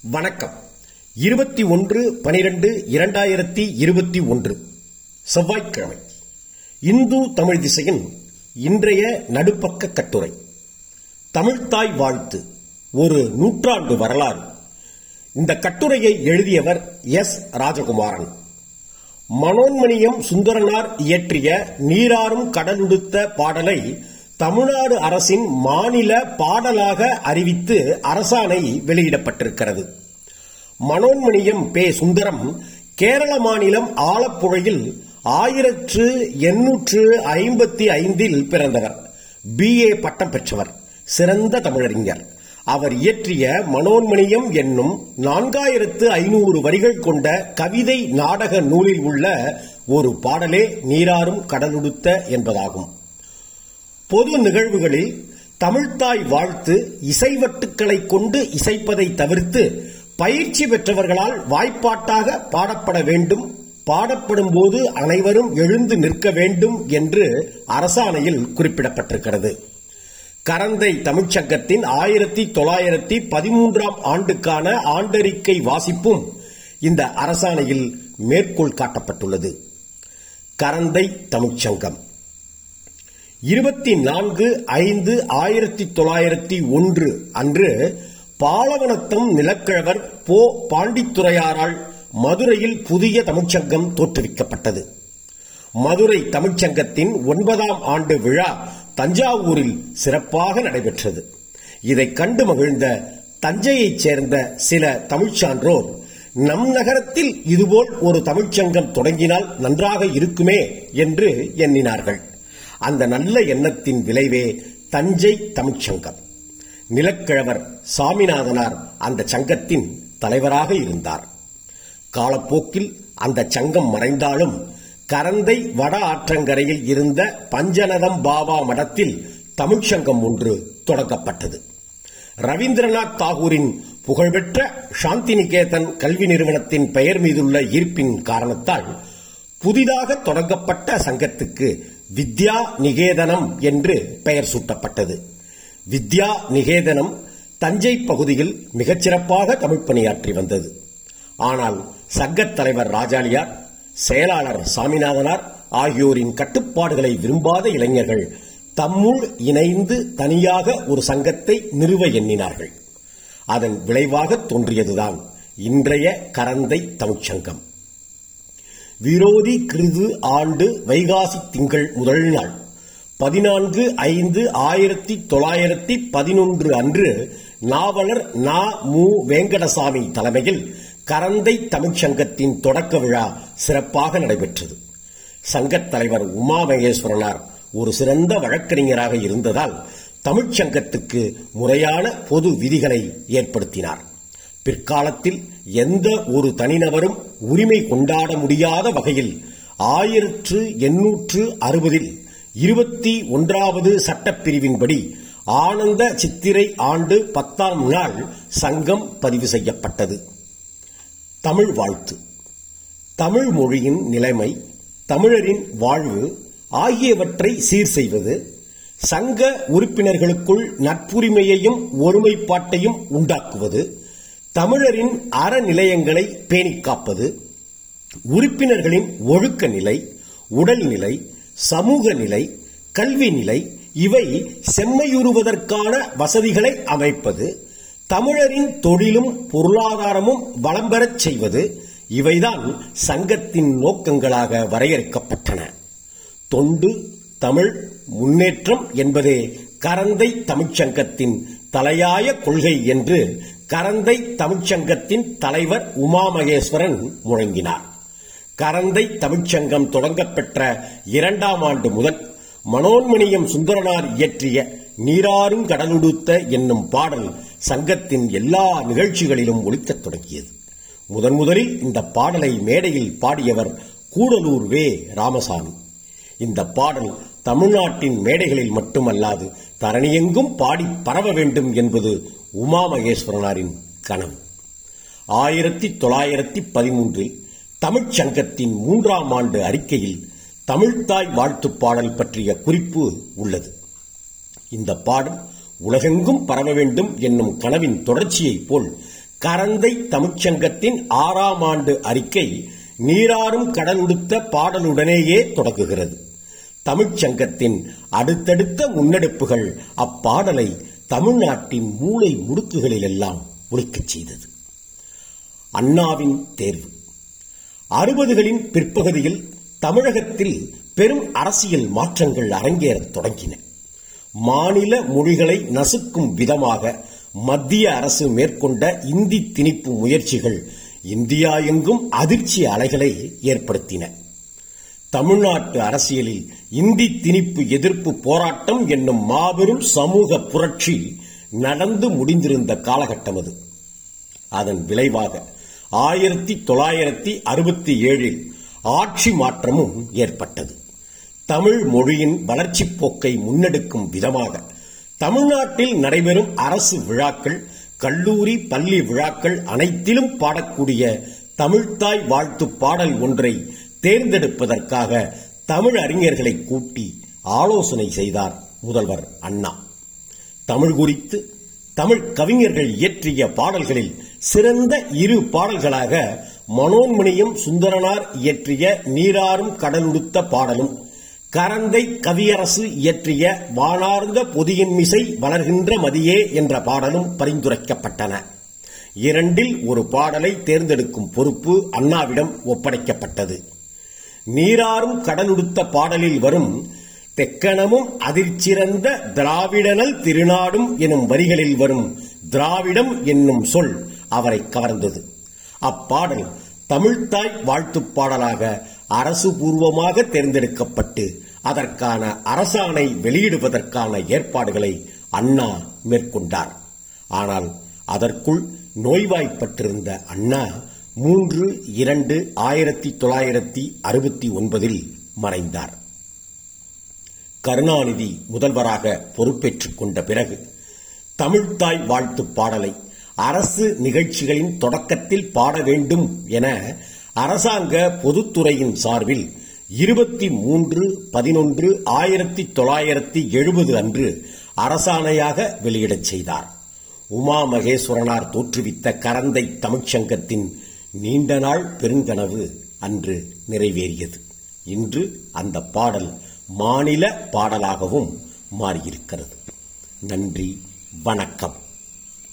வணக்கம். இருபத்தி ஒன்று பனிரெண்டு இரண்டாயிரத்தி இருபத்தி ஒன்று. செவ்வாய்க்கிழமை. இந்து தமிழ் திசையின் இன்றைய நடுப்பக்க கட்டுரை. தமிழ்தாய் வாழ்த்து. ஒரு நூற்றாண்டு வரலாறு. இந்த கட்டுரையை எழுதியவர் எஸ். ராஜகுமாரன். மனோன்மணியம் சுந்தரனார் இயற்றிய நீராறும் கடலுடுத்த பாடலை தமிழ்நாடு அரசின் மாநில பாடலாக அறிவித்து அரசாணை வெளியிடப்பட்டிருக்கிறது. மனோன்மணியம் பே சுந்தரம் கேரள மாநிலம் ஆலப்புழையில் ஆயிரத்து எண்ணூற்று ஐம்பத்தி ஐந்தில் பிறந்தவர். பிஏ பட்டம் பெற்றவர். சிறந்த தமிழறிஞர். அவர் இயற்றிய மனோன்மணியம் என்னும் நான்காயிரத்து ஐநூறு வரிகள் கொண்ட கவிதை நாடக நூலில் உள்ள ஒரு பாடலே நீராறும் கடலுடுத்த என்பதாகும். பொது நிகழ்வுகளில் தமிழ்த்தாய் வாழ்த்து இசைவட்டுக்களை கொண்டு இசைப்பதை தவிர்த்து பயிற்சி பெற்றவர்களால் வாய்ப்பாட்டாக பாடப்பட வேண்டும். பாடப்படும் போது அனைவரும் எழுந்து நிற்க வேண்டும் என்று அரசாணையில் குறிப்பிடப்பட்டிருக்கிறது. கரந்தை தமிழ்ச்சங்கத்தின் ஆயிரத்தி தொள்ளாயிரத்தி பதிமூன்றாம் ஆண்டுக்கான ஆண்டறிக்கை வாசிப்பும் இந்த அரசாணையில் மேற்கோள் காட்டப்பட்டுள்ளது. கரந்தை தமிழ்ச்சங்கம். இருபத்தி நான்கு ஐந்து ஆயிரத்தி தொள்ளாயிரத்தி ஒன்று அன்று பாலவனத்தம் நிலக்கிழவர் போ பாண்டித்துறையாரால் மதுரையில் புதிய தமிழ்ச்சங்கம் தோற்றுவிக்கப்பட்டது. மதுரை தமிழ்ச்சங்கத்தின் ஒன்பதாம் ஆண்டு விழா தஞ்சாவூரில் சிறப்பாக நடைபெற்றது. இதை கண்டு மகிழ்ந்த தஞ்சையைச் சேர்ந்த சில தமிழ்ச்சான்றோர் நம் நகரத்தில் இதுபோல் ஒரு தமிழ்ச்சங்கம் தொடங்கினால் நன்றாக இருக்குமே என்று எண்ணினார்கள். அந்த நல்ல எண்ணத்தின் விளைவே தஞ்சை தமிழ்ச்சங்கம். நிலக்கிழவர் சாமிநாதனார் அந்த சங்கத்தின் தலைவராக இருந்தார். காலப்போக்கில் அந்த சங்கம் மறைந்தாலும் கரந்தை வட ஆற்றங்கரையில் இருந்த பஞ்சநதம் பாபா மடத்தில் தமிழ்ச்சங்கம் ஒன்று தொடங்கப்பட்டது. ரவீந்திரநாத் தாகூரின் புகழ்பெற்ற சாந்திநிகேதன் கல்வி நிறுவனத்தின் பெயர் மீதுள்ள ஈர்ப்பின் காரணத்தால் புதிதாக தொடங்கப்பட்ட சங்கத்துக்கு வித்யா நிகேதனம் என்று பெயர் சூட்டப்பட்டது. வித்யா நிகேதனம் தஞ்சை பகுதியில் மிகச்சிறப்பாக தமிழ் பணியாற்றி வந்தது. ஆனால் சங்கத் தலைவர் ராஜாலியார் செயலாளர் சாமிநாதனார் ஆகியோரின் கட்டுப்பாடுகளை விரும்பாத இளைஞர்கள் தம்முள் இணைந்து தனியாக ஒரு சங்கத்தை நிறுவ எண்ணினார்கள். அதன் விளைவாக தோன்றியதுதான் இன்றைய கரந்தை தமிழ்ச்சங்கம் விரோதி கிருது ஆண்டு வைகாசி திங்கள் முதல் நாள். பதினான்கு ஐந்து ஆயிரத்தி தொள்ளாயிரத்தி பதினொன்று அன்று நாவலர் நா. மு. வேங்கடசாமி தலைமையில் கரந்தை தமிழ்ச்சங்கத்தின் தொடக்க விழா சிறப்பாக நடைபெற்றது. சங்கத் தலைவர் உமா மகேஸ்வரனார் ஒரு சிறந்த வழக்கறிஞராக இருந்ததால் தமிழ்ச்சங்கத்துக்கு முறையான பொது விதிகளை ஏற்படுத்தினார். பிற்காலத்தில் எந்த ஒரு தனிநபரும் உரிமை கொண்டாட முடியாத வகையில் ஆயிரத்து எண்ணூற்று அறுபதில் இருபத்தி ஒன்றாவது சட்டப்பிரிவின்படி ஆனந்த சித்திரை ஆண்டு பத்தாம் நாள் சங்கம் பதிவு செய்யப்பட்டது. தமிழ் வாழ்த்து. தமிழ் மொழியின் நிலைமை தமிழரின் வாழ்வு ஆகியவற்றை சீர் செய்வது சங்க உறுப்பினர்களுக்குள் நட்புரிமையையும் ஒருமைப்பாட்டையும் உண்டாக்குவது தமிழரின் அறநிலையங்களை பேணிக்காப்பது உறுப்பினர்களின் ஒழுக்க நிலை உடல்நிலை சமூக நிலை கல்வி நிலை இவை செம்மையுறுவதற்கான வசதிகளை அமைப்பது தமிழரின் தொழிலும் பொருளாதாரமும் வளம் பெறச் செய்வது இவைதான் சங்கத்தின் நோக்கங்களாக வரையறுக்கப்பட்டன. தொண்டு தமிழ் முன்னேற்றம் என்பதே கரந்தை தமிழ்ச்சங்கத்தின் தலையாய கொள்கை என்று கரந்தை தமிழ்ச்சங்கத்தின் தலைவர் உமா மகேஸ்வரன் முழங்கினார். கரந்தை தமிழ்ச்சங்கம் தொடங்கப்பெற்ற இரண்டாம் ஆண்டு முதல் மனோன்மணியம் சுந்தரனார் இயற்றிய நீராறும் கடலுடுத்த என்னும் பாடல் சங்கத்தின் எல்லா நிகழ்ச்சிகளிலும் ஒழிக்கத் தொடங்கியது. முதன் முதலில் இந்த பாடலை மேடையில் பாடியவர் கூடலூர் வே. ராமசாமி. இந்த பாடல் தமிழ்நாட்டின் மேடைகளில் மட்டுமல்லாது தரணியெங்கும் பாடி பரவ வேண்டும் என்பது உமா மகேஸ்வரனாரின் கனவு. ஆயிரத்தி தொள்ளாயிரத்தி பதிமூன்றில் தமிழ்ச்சங்கத்தின் மூன்றாம் ஆண்டு அறிக்கையில் தமிழ்த்தாய் வாழ்த்து பாடல் பற்றிய குறிப்பு உள்ளது. இந்த பாடல் உலகெங்கும் பரவ வேண்டும் என்னும் கனவின் தொடர்ச்சியைப் போல் கரந்தை தமிழ்ச்சங்கத்தின் ஆறாம் ஆண்டு அறிக்கை நீராறும் கடலுடுத்த பாடலுடனேயே தொடங்குகிறது. தமிழ்ச்சங்கத்தின் அடுத்தடுத்த முன்னெடுப்புகள் அப்பாடலை தமிழ்நாட்டின் மூளை முடுக்குகளிலெல்லாம் ஒழிக்கச் செய்தது. அண்ணாவின் தேர்வு. அறுபதுகளின் பிற்பகுதியில் தமிழகத்தில் பெரும் அரசியல் மாற்றங்கள் அரங்கேறத் தொடங்கின. மாநில மொழிகளை நசுக்கும் விதமாக மத்திய அரசு மேற்கொண்ட இந்தி திணிப்பு முயற்சிகள் இந்தியா எங்கும் அதிர்ச்சி அலைகளை ஏற்படுத்தின. தமிழ்நாட்டு அரசியலில் இந்தி திணிப்பு எதிர்ப்பு போராட்டம் என்னும் மாபெரும் சமூக புரட்சி நடந்து முடிந்திருந்த காலகட்டம் அது. அதன் விளைவாக ஆயிரத்தி தொள்ளாயிரத்தி அறுபத்தி ஏழில் ஆட்சி மாற்றமும் ஏற்பட்டது. தமிழ் மொழியின் வளர்ச்சிப் போக்கை முன்னெடுக்கும் விதமாக தமிழ்நாட்டில் நடைபெறும் அரசு விழாக்கள் கல்லூரி பள்ளி விழாக்கள் அனைத்திலும் பாடக்கூடிய தமிழ்த்தாய் வாழ்த்து பாடல் ஒன்றை தேர்ந்தெடுப்பதற்காக தமிழ் அறிஞர்களை கூட்டி ஆலோசனை செய்தார் முதல்வர் அண்ணா. தமிழ் குறித்து தமிழ் கவிஞர்கள் இயற்றிய பாடல்களில் சிறந்த இரு பாடல்களாக மனோன்மணியும் சுந்தரனார் இயற்றிய நீராறும் கடலுடுத்த பாடலும் கரந்தை கவியரசு இயற்றிய வானார்ந்த பொதியின் மிசை வளர்கின்ற மதியே என்ற பாடலும் பரிந்துரைக்கப்பட்டன. இரண்டில் ஒரு பாடலை தேர்ந்தெடுக்கும் பொறுப்பு அண்ணாவிடம் ஒப்படைக்கப்பட்டது. நீராறும் கடலுடுத்த பாடலில் வரும் தெக்கணமும் அதிர்ச்சிறந்த திராவிடனல் திருநாடும் எனும் வரிகளில் வரும் திராவிடம் என்னும் சொல் அவரை கவர்ந்தது. அப்பாடல் தமிழ்தாய் வாழ்த்துப் பாடலாக அரசு பூர்வமாக தேர்ந்தெடுக்கப்பட்டு அதற்கான அரசாணை வெளியிடுவதற்கான ஏற்பாடுகளை அண்ணா மேற்கொண்டார். ஆனால் அதற்குள் நோய்வாய்ப்பட்டிருந்த அண்ணா மூன்று இரண்டு ஆயிரத்தி தொள்ளாயிரத்தி அறுபத்தி ஒன்பதில் மறைந்தார். கருணாநிதி முதல்வராக பொறுப்பேற்றுக் கொண்ட பிறகு தமிழ்த்தாய் வாழ்த்து பாடலை அரசு நிகழ்ச்சிகளின் தொடக்கத்தில் பாட வேண்டும் என அரசாங்க பொதுத்துறையின் சார்பில் இருபத்தி மூன்று பதினொன்று ஆயிரத்தி தொள்ளாயிரத்தி எழுபது அன்று அரசாணையாக வெளியிடச் செய்தார். உமா மகேஸ்வரனார் தோற்றுவித்த கரந்தை தமிழ்ச்சங்கத்தின் நீண்ட நாள் பெருங்கனவு அன்று நிறைவேறியது. இன்று அந்த பாடல் மாநில பாடலாகவும் மாறியிருக்கிறது. நன்றி வணக்கம்.